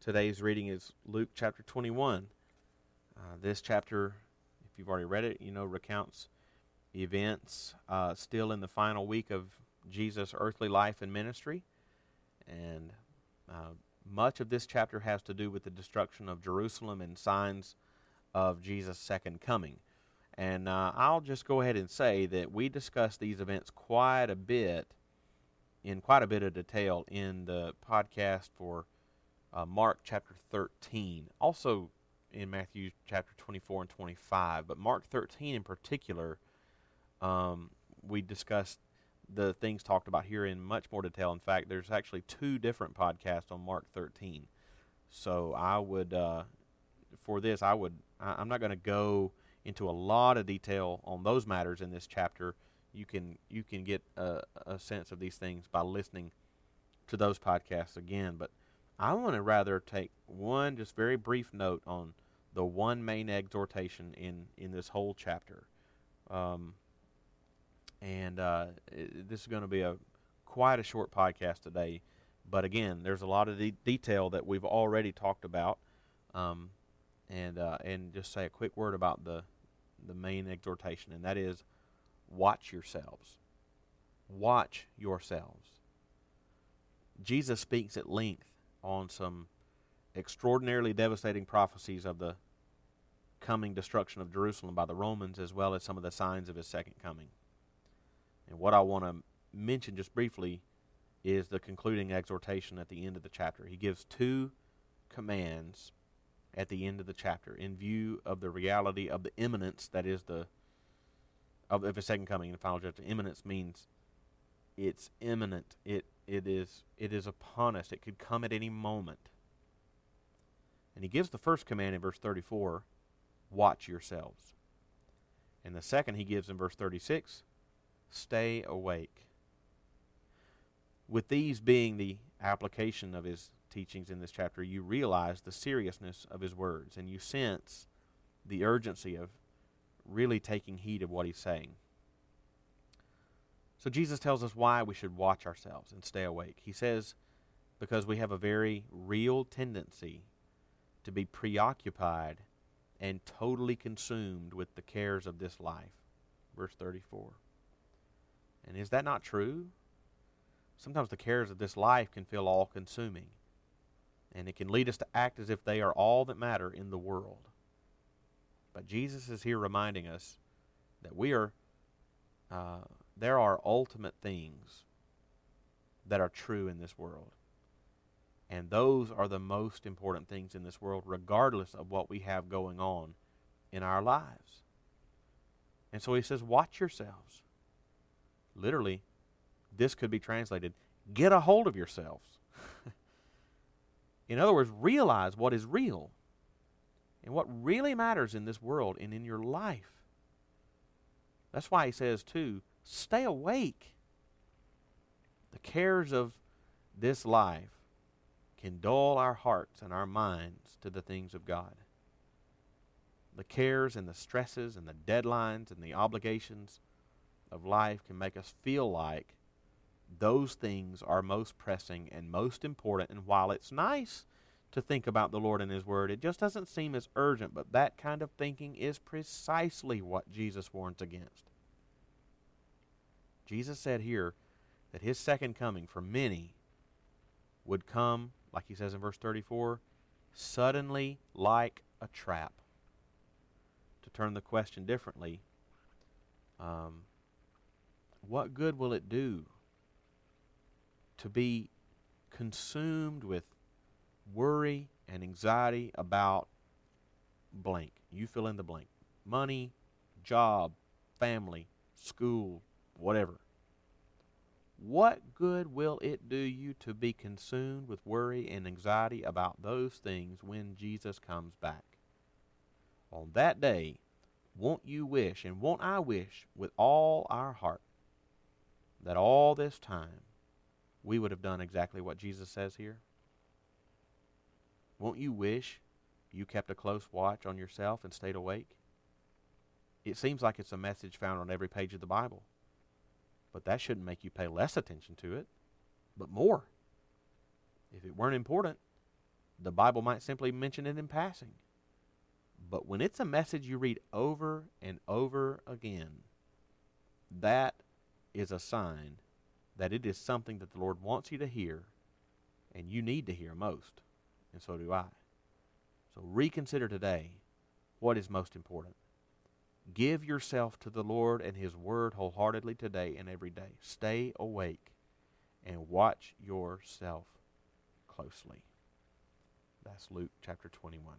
Today's reading is Luke chapter 21. Uh, this chapter, if you've already read it, you know, recounts events uh, still in the final week of Jesus' earthly life and ministry. And uh, much of this chapter has to do with the destruction of Jerusalem and signs of Jesus' second coming. And uh, I'll just go ahead and say that we discussed these events quite a bit, in quite a bit of detail, in the podcast for uh, Mark chapter 13. Also in Matthew chapter 24 and 25. But Mark 13 in particular, um, we discussed the things talked about here in much more detail. In fact, there's actually two different podcasts on Mark 13. So I would, uh, for this, I would, I, I'm not going to go into a lot of detail on those matters in this chapter. You can you can get a, a sense of these things by listening to those podcasts again. But I want to rather take one just very brief note on the one main exhortation in in this whole chapter. Um, and uh, it, this is going to be a quite a short podcast today. But again, there's a lot of de- detail that we've already talked about, um, and uh, and just say a quick word about the the main exhortation, and that is, watch yourselves. Watch yourselves. Jesus speaks at length on some extraordinarily devastating prophecies of the coming destruction of Jerusalem by the Romans, as well as some of the signs of his second coming. And what I want to mention just briefly is the concluding exhortation at the end of the chapter. He gives two commands at the end of the chapter in view of the reality of the imminence that is the of, of his second coming and final judgment. Imminence means it's imminent. It it is it is upon us. It could come at any moment. And he gives the first command in verse 34, watch yourselves. And the second he gives in verse 36, stay awake. With these being the application of his teachings in this chapter, you realize the seriousness of his words and you sense the urgency of really taking heed of what he's saying. So Jesus tells us why we should watch ourselves and stay awake. He says, because we have a very real tendency to be preoccupied and totally consumed with the cares of this life. Verse 34. And is that not true? Sometimes the cares of this life can feel all consuming, and it can lead us to act as if they are all that matter in the world. But Jesus is here reminding us that we are, uh, there are ultimate things that are true in this world. And those are the most important things in this world, regardless of what we have going on in our lives. And so he says, Watch yourselves. Literally, this could be translated get a hold of yourselves. in other words, realize what is real and what really matters in this world and in your life. That's why he says, too, stay awake. The cares of this life can dull our hearts and our minds to the things of God. The cares and the stresses and the deadlines and the obligations of life can make us feel like those things are most pressing and most important. And while it's nice to think about the Lord and His Word, it just doesn't seem as urgent. But that kind of thinking is precisely what Jesus warns against. Jesus said here that His second coming for many would come, like He says in verse 34, suddenly like a trap. To turn the question differently, um, what good will it do to be consumed with worry and anxiety about blank? You fill in the blank. Money, job, family, school, whatever. What good will it do you to be consumed with worry and anxiety about those things when Jesus comes back? On that day, won't you wish, and won't I wish with all our heart, that all this time we would have done exactly what Jesus says here? Won't you wish you kept a close watch on yourself and stayed awake? It seems like it's a message found on every page of the Bible. But that shouldn't make you pay less attention to it, but more. If it weren't important, the Bible might simply mention it in passing. But when it's a message you read over and over again, that is a sign that it is something that the Lord wants you to hear and you need to hear most. And so do I. So reconsider today what is most important. Give yourself to the Lord and His Word wholeheartedly today and every day. Stay awake and watch yourself closely. That's Luke chapter 21.